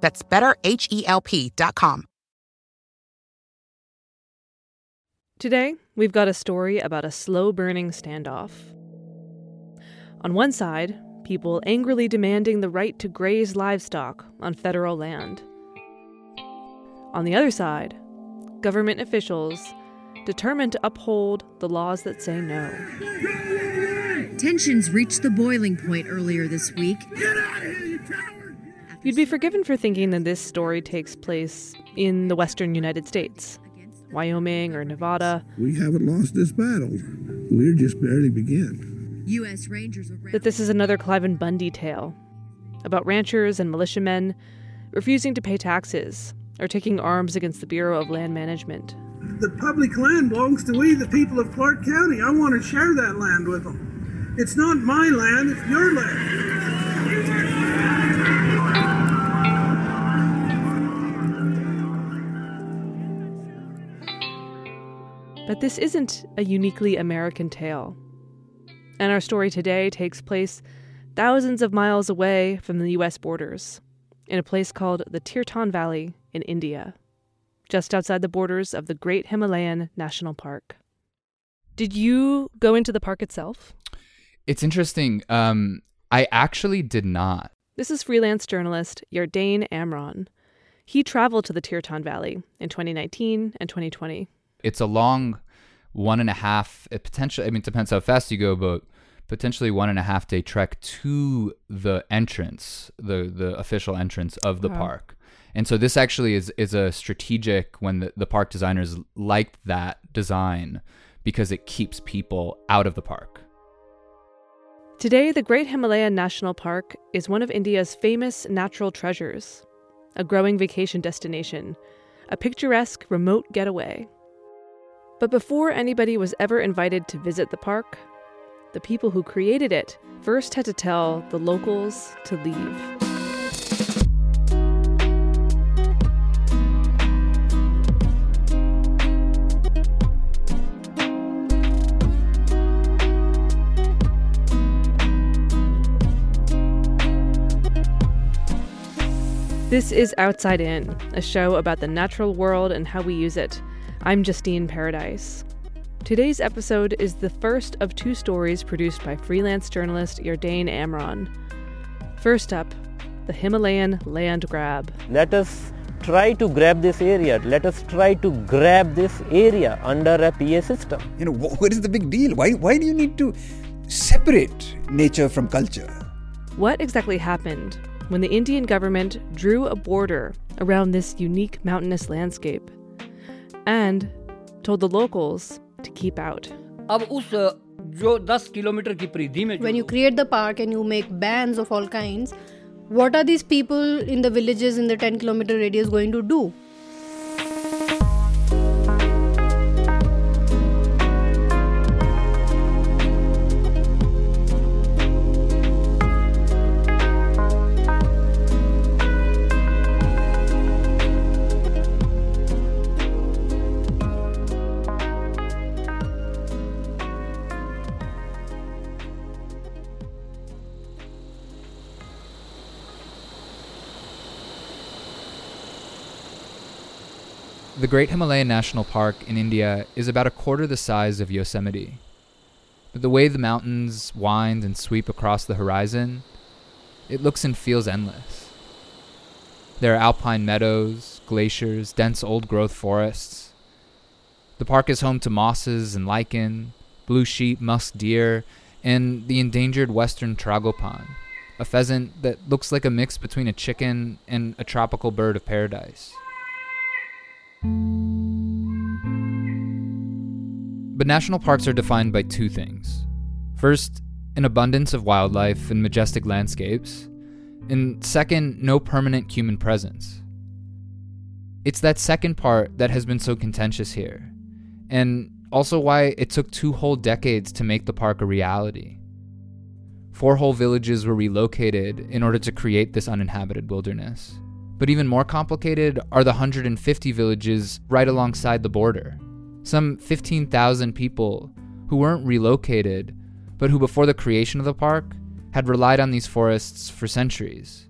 That's betterhelp.com. Today, we've got a story about a slow burning standoff. On one side, people angrily demanding the right to graze livestock on federal land. On the other side, government officials determined to uphold the laws that say no. Tensions reached the boiling point earlier this week. You'd be forgiven for thinking that this story takes place in the western United States, Wyoming or Nevada. We haven't lost this battle. We're just barely beginning. U.S. Rangers That this is another Cliven Bundy tale about ranchers and militiamen refusing to pay taxes or taking arms against the Bureau of Land Management. The public land belongs to we, the people of Clark County. I want to share that land with them. It's not my land, it's your land. But this isn't a uniquely American tale. And our story today takes place thousands of miles away from the US borders, in a place called the Tirthan Valley in India, just outside the borders of the Great Himalayan National Park. Did you go into the park itself? It's interesting. Um, I actually did not. This is freelance journalist Yardain Amron. He traveled to the Tirthan Valley in 2019 and 2020 it's a long one and a half it potentially i mean it depends how fast you go but potentially one and a half day trek to the entrance the the official entrance of the wow. park and so this actually is is a strategic when the, the park designers liked that design because it keeps people out of the park Today, the Great Himalayan National Park is one of India's famous natural treasures, a growing vacation destination, a picturesque remote getaway. But before anybody was ever invited to visit the park, the people who created it first had to tell the locals to leave. This is Outside In, a show about the natural world and how we use it. I'm Justine Paradise. Today's episode is the first of two stories produced by freelance journalist Yardain Amron. First up, the Himalayan land grab. Let us try to grab this area. Let us try to grab this area under a PA system. You know, what is the big deal? Why, why do you need to separate nature from culture. What exactly happened when the Indian government drew a border around this unique mountainous landscape and told the locals to keep out. When you create the park and you make bans of all kinds, what are these people in the villages in the 10 kilometer radius going to do? The Great Himalayan National Park in India is about a quarter the size of Yosemite. But the way the mountains wind and sweep across the horizon, it looks and feels endless. There are alpine meadows, glaciers, dense old growth forests. The park is home to mosses and lichen, blue sheep, musk deer, and the endangered western tragopan, a pheasant that looks like a mix between a chicken and a tropical bird of paradise. But national parks are defined by two things. First, an abundance of wildlife and majestic landscapes, and second, no permanent human presence. It's that second part that has been so contentious here, and also why it took two whole decades to make the park a reality. Four whole villages were relocated in order to create this uninhabited wilderness. But even more complicated are the 150 villages right alongside the border. Some 15,000 people who weren't relocated, but who before the creation of the park had relied on these forests for centuries.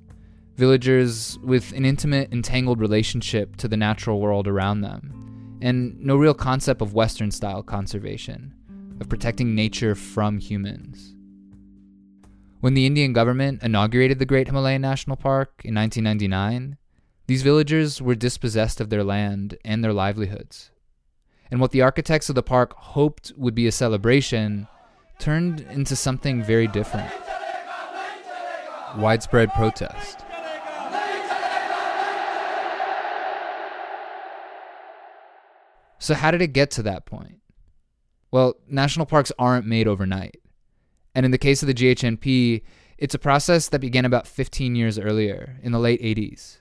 Villagers with an intimate, entangled relationship to the natural world around them, and no real concept of Western style conservation, of protecting nature from humans. When the Indian government inaugurated the Great Himalayan National Park in 1999, these villagers were dispossessed of their land and their livelihoods. And what the architects of the park hoped would be a celebration turned into something very different widespread protest. So, how did it get to that point? Well, national parks aren't made overnight. And in the case of the GHNP, it's a process that began about 15 years earlier, in the late 80s.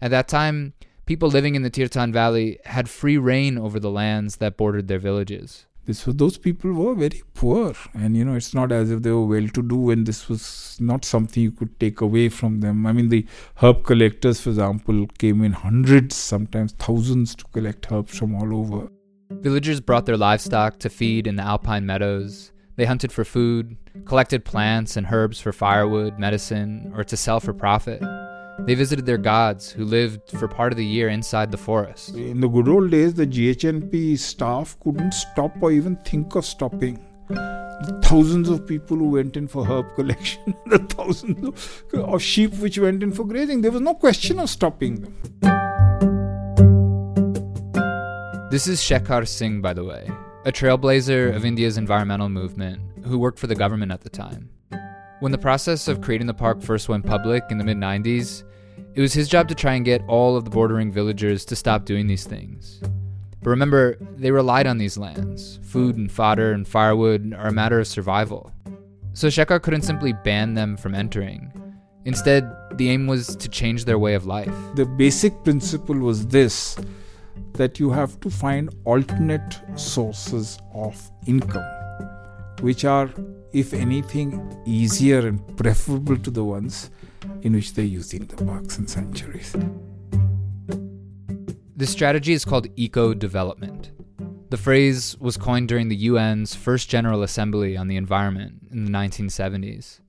At that time, people living in the Tirthan Valley had free reign over the lands that bordered their villages. Was, those people were very poor, and you know it's not as if they were well-to-do, and this was not something you could take away from them. I mean, the herb collectors, for example, came in hundreds, sometimes thousands, to collect herbs from all over. Villagers brought their livestock to feed in the alpine meadows. They hunted for food, collected plants and herbs for firewood, medicine, or to sell for profit. They visited their gods, who lived for part of the year inside the forest. In the good old days, the GHNP staff couldn't stop or even think of stopping. The thousands of people who went in for herb collection, the thousands of, of sheep which went in for grazing, there was no question of stopping them. This is Shekhar Singh, by the way, a trailblazer of mm-hmm. India's environmental movement who worked for the government at the time. When the process of creating the park first went public in the mid 90s, it was his job to try and get all of the bordering villagers to stop doing these things. But remember, they relied on these lands. Food and fodder and firewood are a matter of survival. So Shekhar couldn't simply ban them from entering. Instead, the aim was to change their way of life. The basic principle was this that you have to find alternate sources of income, which are, if anything, easier and preferable to the ones in which they're using the parks and sanctuaries. This strategy is called eco development. The phrase was coined during the UN's first General Assembly on the Environment in the 1970s.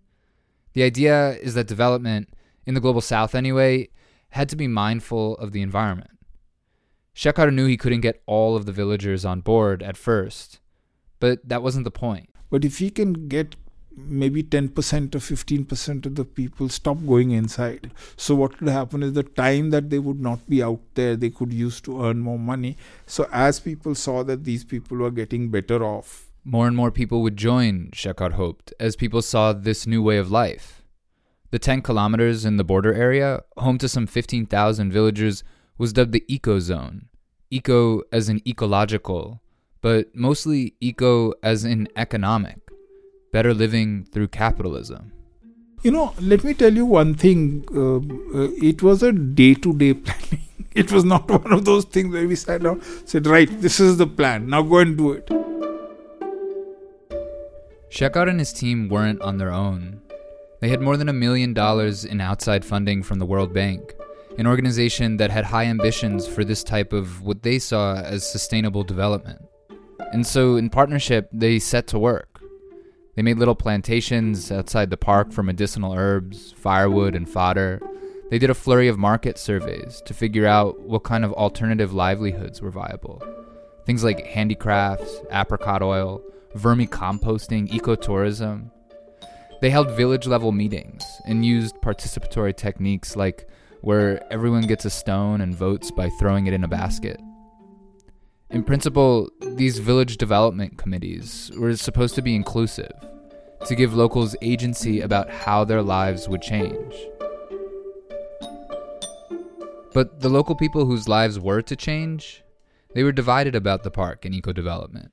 The idea is that development, in the global south anyway, had to be mindful of the environment. Shekhar knew he couldn't get all of the villagers on board at first, but that wasn't the point. But if he can get maybe 10% or 15% of the people stop going inside. So, what would happen is the time that they would not be out there, they could use to earn more money. So, as people saw that these people were getting better off More and more people would join, Shekhar hoped, as people saw this new way of life. The 10 kilometers in the border area, home to some 15,000 villagers, was dubbed the Eco Zone. Eco as in ecological, but mostly eco as in economic. Better living through capitalism. You know, let me tell you one thing. Uh, uh, it was a day to day planning. It was not one of those things where we sat down, said, right, this is the plan, now go and do it. Shekhar and his team weren't on their own. They had more than a million dollars in outside funding from the World Bank, an organization that had high ambitions for this type of what they saw as sustainable development. And so, in partnership, they set to work. They made little plantations outside the park for medicinal herbs, firewood, and fodder. They did a flurry of market surveys to figure out what kind of alternative livelihoods were viable. Things like handicrafts, apricot oil, vermicomposting, ecotourism. They held village level meetings and used participatory techniques like where everyone gets a stone and votes by throwing it in a basket. In principle, these village development committees were supposed to be inclusive, to give locals agency about how their lives would change. But the local people whose lives were to change, they were divided about the park and eco development.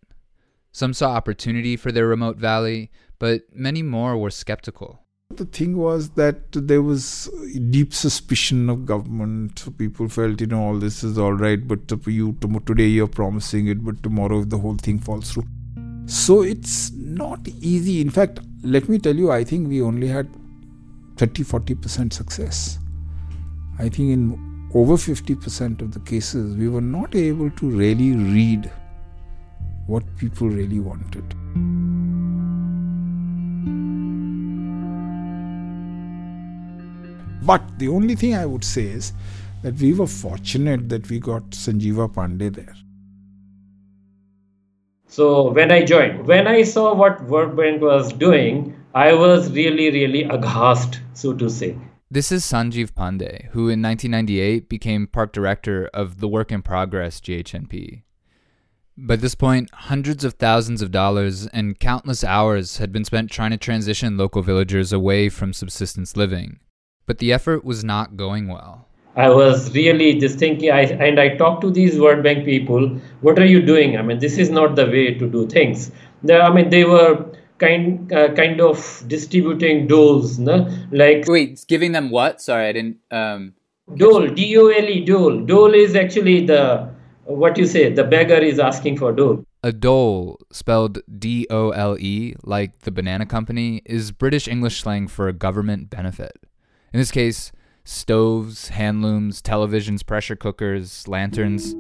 Some saw opportunity for their remote valley, but many more were skeptical. The thing was that there was deep suspicion of government. People felt, you know, all this is all right, but you today you're promising it, but tomorrow if the whole thing falls through. So it's not easy. In fact, let me tell you, I think we only had 30 40% success. I think in over 50% of the cases, we were not able to really read what people really wanted. But the only thing I would say is that we were fortunate that we got Sanjeeva Pandey there. So when I joined, when I saw what World Bank was doing, I was really, really aghast, so to say. This is Sanjeev Pandey, who in 1998 became park director of the Work in Progress GHNP. By this point, hundreds of thousands of dollars and countless hours had been spent trying to transition local villagers away from subsistence living. But the effort was not going well. I was really just thinking, I, and I talked to these World Bank people, what are you doing? I mean, this is not the way to do things. I mean, they were kind uh, kind of distributing doles, no? like wait, giving them what? Sorry, I didn't. Um... Dole, D O L E, dole. Dole is actually the what you say. The beggar is asking for dole. A dole, spelled D O L E, like the banana company, is British English slang for a government benefit. In this case, stoves, hand looms, televisions, pressure cookers, lanterns.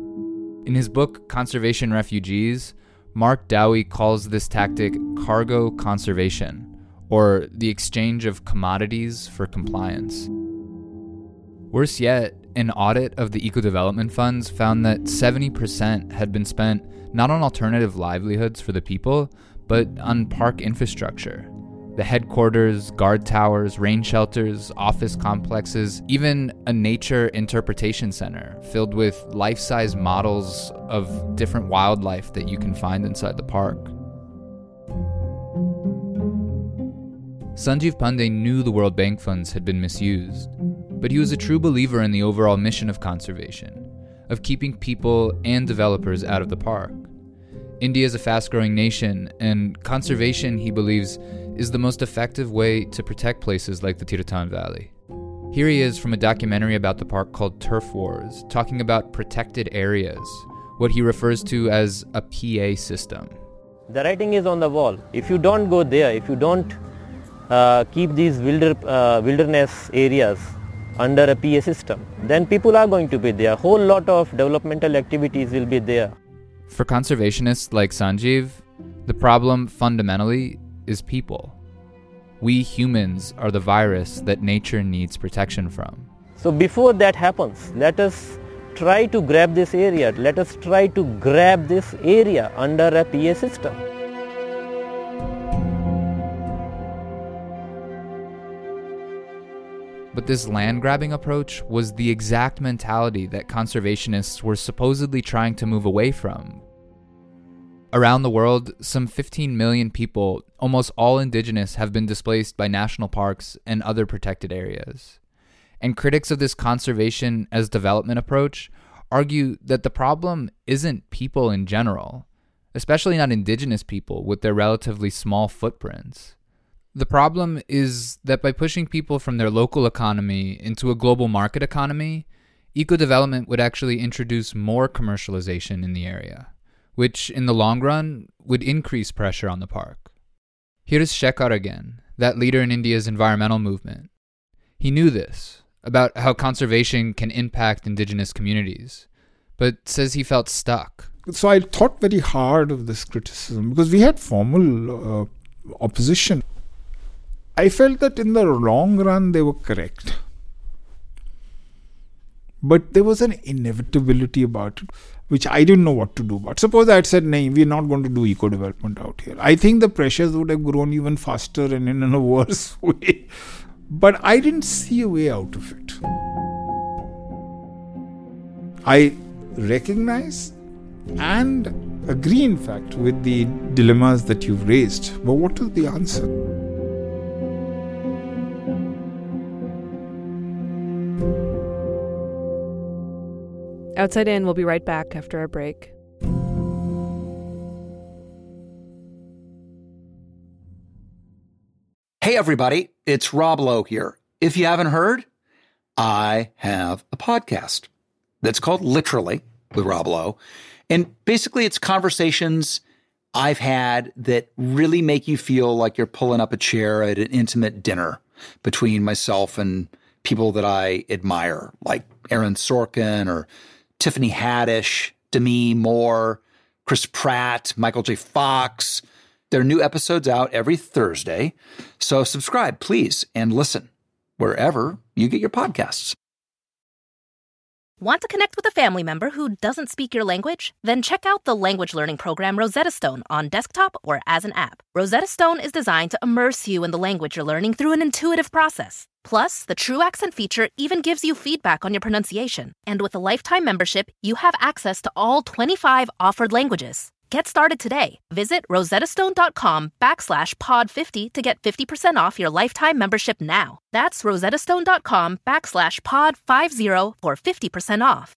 In his book, Conservation Refugees, Mark Dowie calls this tactic cargo conservation, or the exchange of commodities for compliance. Worse yet, an audit of the eco development funds found that 70% had been spent not on alternative livelihoods for the people, but on park infrastructure the headquarters, guard towers, rain shelters, office complexes, even a nature interpretation center filled with life size models of different wildlife that you can find inside the park. Sanjeev Pandey knew the World Bank funds had been misused, but he was a true believer in the overall mission of conservation, of keeping people and developers out of the park. India is a fast growing nation, and conservation, he believes, is the most effective way to protect places like the Tirthan Valley. Here he is from a documentary about the park called Turf Wars, talking about protected areas, what he refers to as a PA system. The writing is on the wall. If you don't go there, if you don't uh, keep these wilder, uh, wilderness areas under a PA system, then people are going to be there. A whole lot of developmental activities will be there. For conservationists like Sanjeev, the problem fundamentally is people. We humans are the virus that nature needs protection from. So before that happens, let us try to grab this area. Let us try to grab this area under a PA system. But this land grabbing approach was the exact mentality that conservationists were supposedly trying to move away from Around the world, some 15 million people, almost all indigenous, have been displaced by national parks and other protected areas. And critics of this conservation as development approach argue that the problem isn't people in general, especially not indigenous people with their relatively small footprints. The problem is that by pushing people from their local economy into a global market economy, eco development would actually introduce more commercialization in the area, which in the long run would increase pressure on the park. Here's Shekhar again, that leader in India's environmental movement. He knew this, about how conservation can impact indigenous communities, but says he felt stuck. So I thought very hard of this criticism because we had formal uh, opposition. I felt that in the long run they were correct. But there was an inevitability about it, which I didn't know what to do But Suppose I had said, no, we're not going to do eco development out here. I think the pressures would have grown even faster and in a worse way. But I didn't see a way out of it. I recognize and agree, in fact, with the dilemmas that you've raised. But what is the answer? Outside In, we'll be right back after our break. Hey, everybody, it's Rob Lowe here. If you haven't heard, I have a podcast that's called Literally with Rob Lowe. And basically, it's conversations I've had that really make you feel like you're pulling up a chair at an intimate dinner between myself and people that I admire, like Aaron Sorkin or Tiffany Haddish, Demi Moore, Chris Pratt, Michael J. Fox. There are new episodes out every Thursday. So subscribe, please, and listen wherever you get your podcasts. Want to connect with a family member who doesn't speak your language? Then check out the language learning program Rosetta Stone on desktop or as an app. Rosetta Stone is designed to immerse you in the language you're learning through an intuitive process. Plus, the True Accent feature even gives you feedback on your pronunciation. And with a lifetime membership, you have access to all 25 offered languages. Get started today. Visit rosettastone.com backslash pod50 to get 50% off your lifetime membership now. That's rosettastone.com backslash pod50 for 50% off.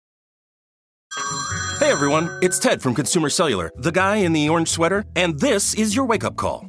Hey everyone, it's Ted from Consumer Cellular, the guy in the orange sweater, and this is your wake up call.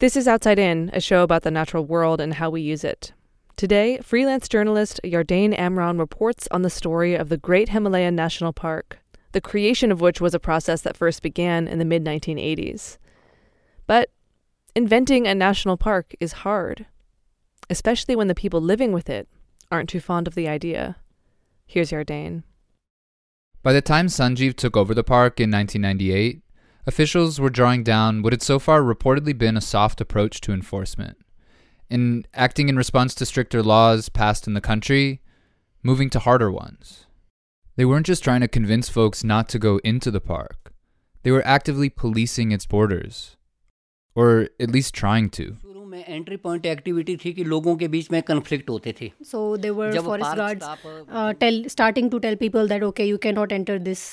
This is Outside In, a show about the natural world and how we use it. Today, freelance journalist Yardain Amron reports on the story of the Great Himalayan National Park, the creation of which was a process that first began in the mid 1980s. But inventing a national park is hard, especially when the people living with it aren't too fond of the idea. Here's Yardain. By the time Sanjeev took over the park in 1998, officials were drawing down what had so far reportedly been a soft approach to enforcement. In acting in response to stricter laws passed in the country, moving to harder ones. They weren't just trying to convince folks not to go into the park, they were actively policing its borders. Or at least trying to. में entry point activity थी कि लोगों के बीच में conflict होते थे So they were जब forest park guards staff- uh, tell starting to tell people that okay, you cannot enter this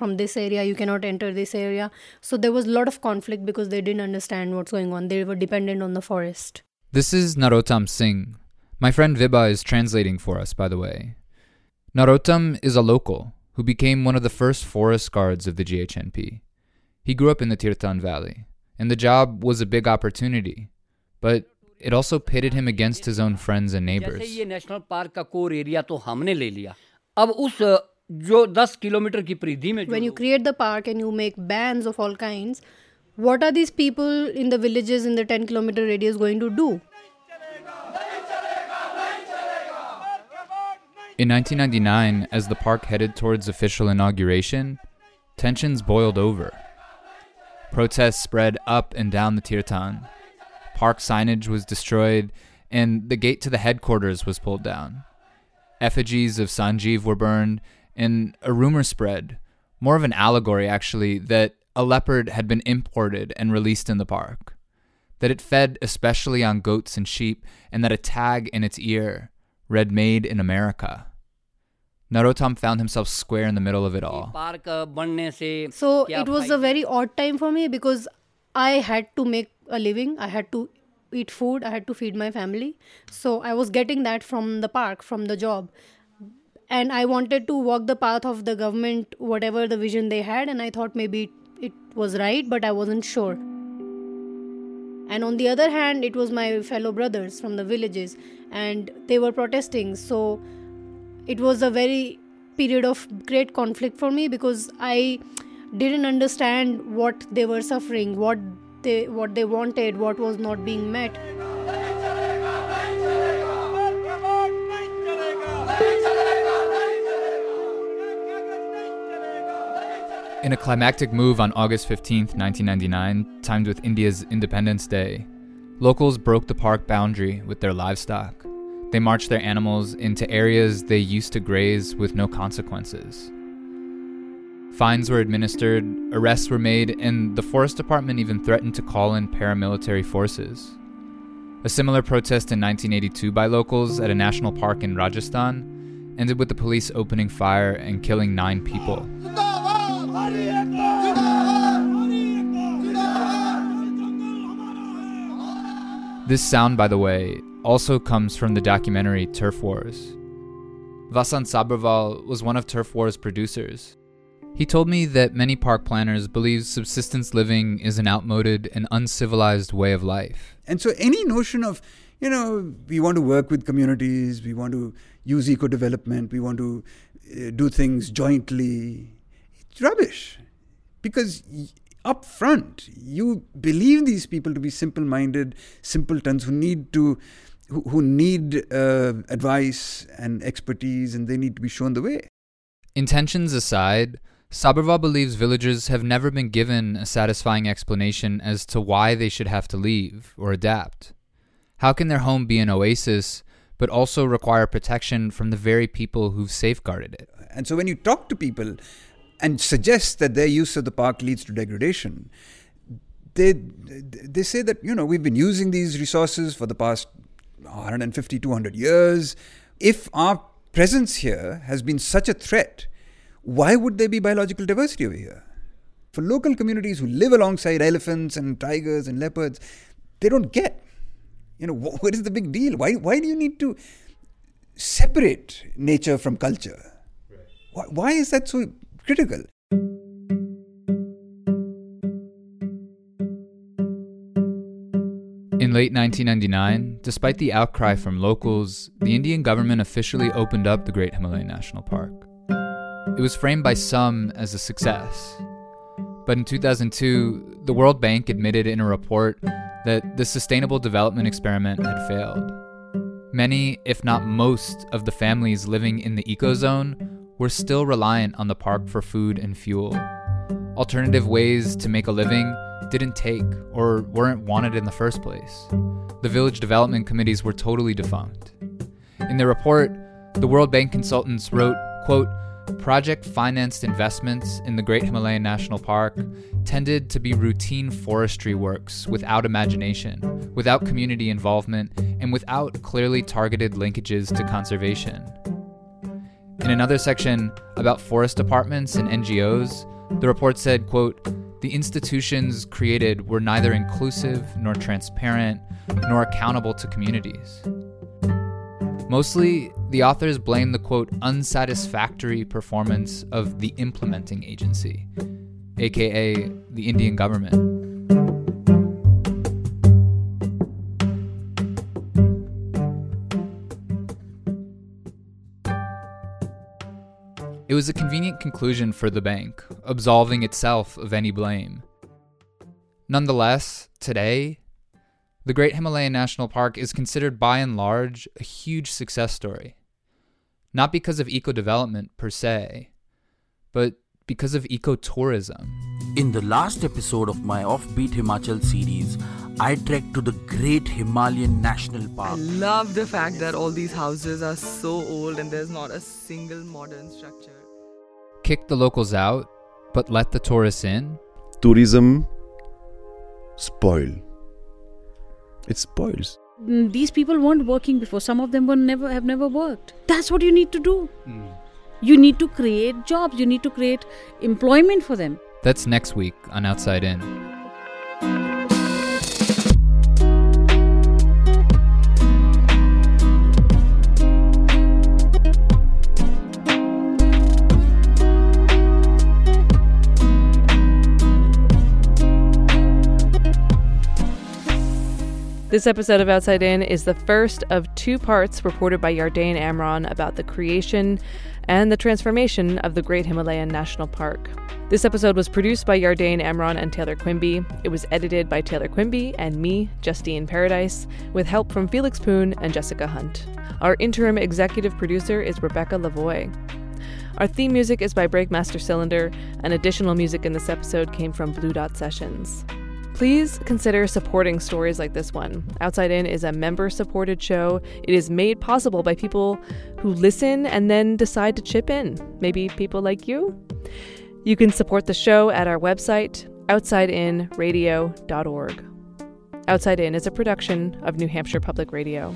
from this area, you cannot enter this area. So there was a lot of conflict because they didn't understand what's going on. They were dependent on the forest. This is Narottam Singh. My friend Vibha is translating for us, by the way. Narottam is a local who became one of the first forest guards of the GHNP. He grew up in the Tirthan Valley, and the job was a big opportunity, but it also pitted him against his own friends and जैसे neighbors. ये national park का core area तो हमने ले लिया अब उस अ, जो you किलोमीटर की परिधि में you you create the park and you make of all what are these people in the villages in the 10 kilometer radius going to do? In 1999, as the park headed towards official inauguration, tensions boiled over. Protests spread up and down the Tirthan. Park signage was destroyed, and the gate to the headquarters was pulled down. Effigies of Sanjeev were burned, and a rumor spread, more of an allegory actually, that a leopard had been imported and released in the park, that it fed especially on goats and sheep, and that a tag in its ear read Made in America. Narottam found himself square in the middle of it all. So it was a very odd time for me because I had to make a living, I had to eat food, I had to feed my family. So I was getting that from the park, from the job. And I wanted to walk the path of the government, whatever the vision they had. And I thought maybe it, it was right, but I wasn't sure. And on the other hand, it was my fellow brothers from the villages, and they were protesting. So it was a very period of great conflict for me because I didn't understand what they were suffering, what they what they wanted, what was not being met. In a climactic move on August 15, 1999, timed with India's Independence Day, locals broke the park boundary with their livestock. They marched their animals into areas they used to graze with no consequences. Fines were administered, arrests were made, and the Forest Department even threatened to call in paramilitary forces. A similar protest in 1982 by locals at a national park in Rajasthan ended with the police opening fire and killing nine people. This sound, by the way, also comes from the documentary Turf Wars. Vasant Sabharwal was one of Turf Wars' producers. He told me that many park planners believe subsistence living is an outmoded and uncivilized way of life. And so, any notion of, you know, we want to work with communities, we want to use eco development, we want to uh, do things jointly, rubbish. Because up front, you believe these people to be simple minded simpletons who need to. Who, who need uh, advice and expertise, and they need to be shown the way. Intentions aside, Sabharwal believes villagers have never been given a satisfying explanation as to why they should have to leave or adapt. How can their home be an oasis, but also require protection from the very people who've safeguarded it? And so when you talk to people and suggest that their use of the park leads to degradation, they they say that you know we've been using these resources for the past 150 200 years. If our presence here has been such a threat why would there be biological diversity over here? For local communities who live alongside elephants and tigers and leopards they don't get you know wh- what is the big deal? Why why do you need to separate nature from culture? Why, why is that so critical In late 1999, despite the outcry from locals, the Indian government officially opened up the Great Himalayan National Park. It was framed by some as a success. But in 2002, the World Bank admitted in a report that the sustainable development experiment had failed. Many, if not most, of the families living in the ecozone were still reliant on the park for food and fuel. Alternative ways to make a living didn't take or weren't wanted in the first place. The village development committees were totally defunct. In their report, the World Bank consultants wrote, quote, project financed investments in the Great Himalayan National Park tended to be routine forestry works without imagination, without community involvement, and without clearly targeted linkages to conservation. In another section about forest departments and NGOs, the report said, quote, the institutions created were neither inclusive nor transparent nor accountable to communities. Mostly, the authors blame the quote unsatisfactory performance of the implementing agency, aka the Indian government. Was a convenient conclusion for the bank, absolving itself of any blame. Nonetheless, today, the Great Himalayan National Park is considered by and large a huge success story. Not because of eco development per se, but because of ecotourism. In the last episode of my Offbeat Himachal series, I trekked to the Great Himalayan National Park. I love the fact that all these houses are so old and there's not a single modern structure. Kick the locals out, but let the tourists in. Tourism spoil. It spoils. Mm, These people weren't working before. Some of them were never have never worked. That's what you need to do. You need to create jobs. You need to create employment for them. That's next week on Outside In. This episode of Outside In is the first of two parts reported by Yardain Amron about the creation and the transformation of the Great Himalayan National Park. This episode was produced by Yardain Amron and Taylor Quimby. It was edited by Taylor Quimby and me, Justine Paradise, with help from Felix Poon and Jessica Hunt. Our interim executive producer is Rebecca Lavoie. Our theme music is by Breakmaster Cylinder, and additional music in this episode came from Blue Dot Sessions. Please consider supporting stories like this one. Outside In is a member supported show. It is made possible by people who listen and then decide to chip in. Maybe people like you? You can support the show at our website, outsideinradio.org. Outside In is a production of New Hampshire Public Radio.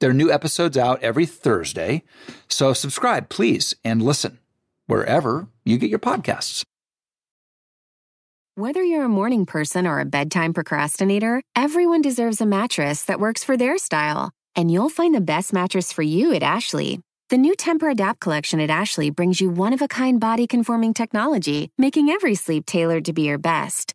There are new episodes out every Thursday. So subscribe, please, and listen wherever you get your podcasts. Whether you're a morning person or a bedtime procrastinator, everyone deserves a mattress that works for their style. And you'll find the best mattress for you at Ashley. The new Tempur-Adapt collection at Ashley brings you one of a kind body conforming technology, making every sleep tailored to be your best.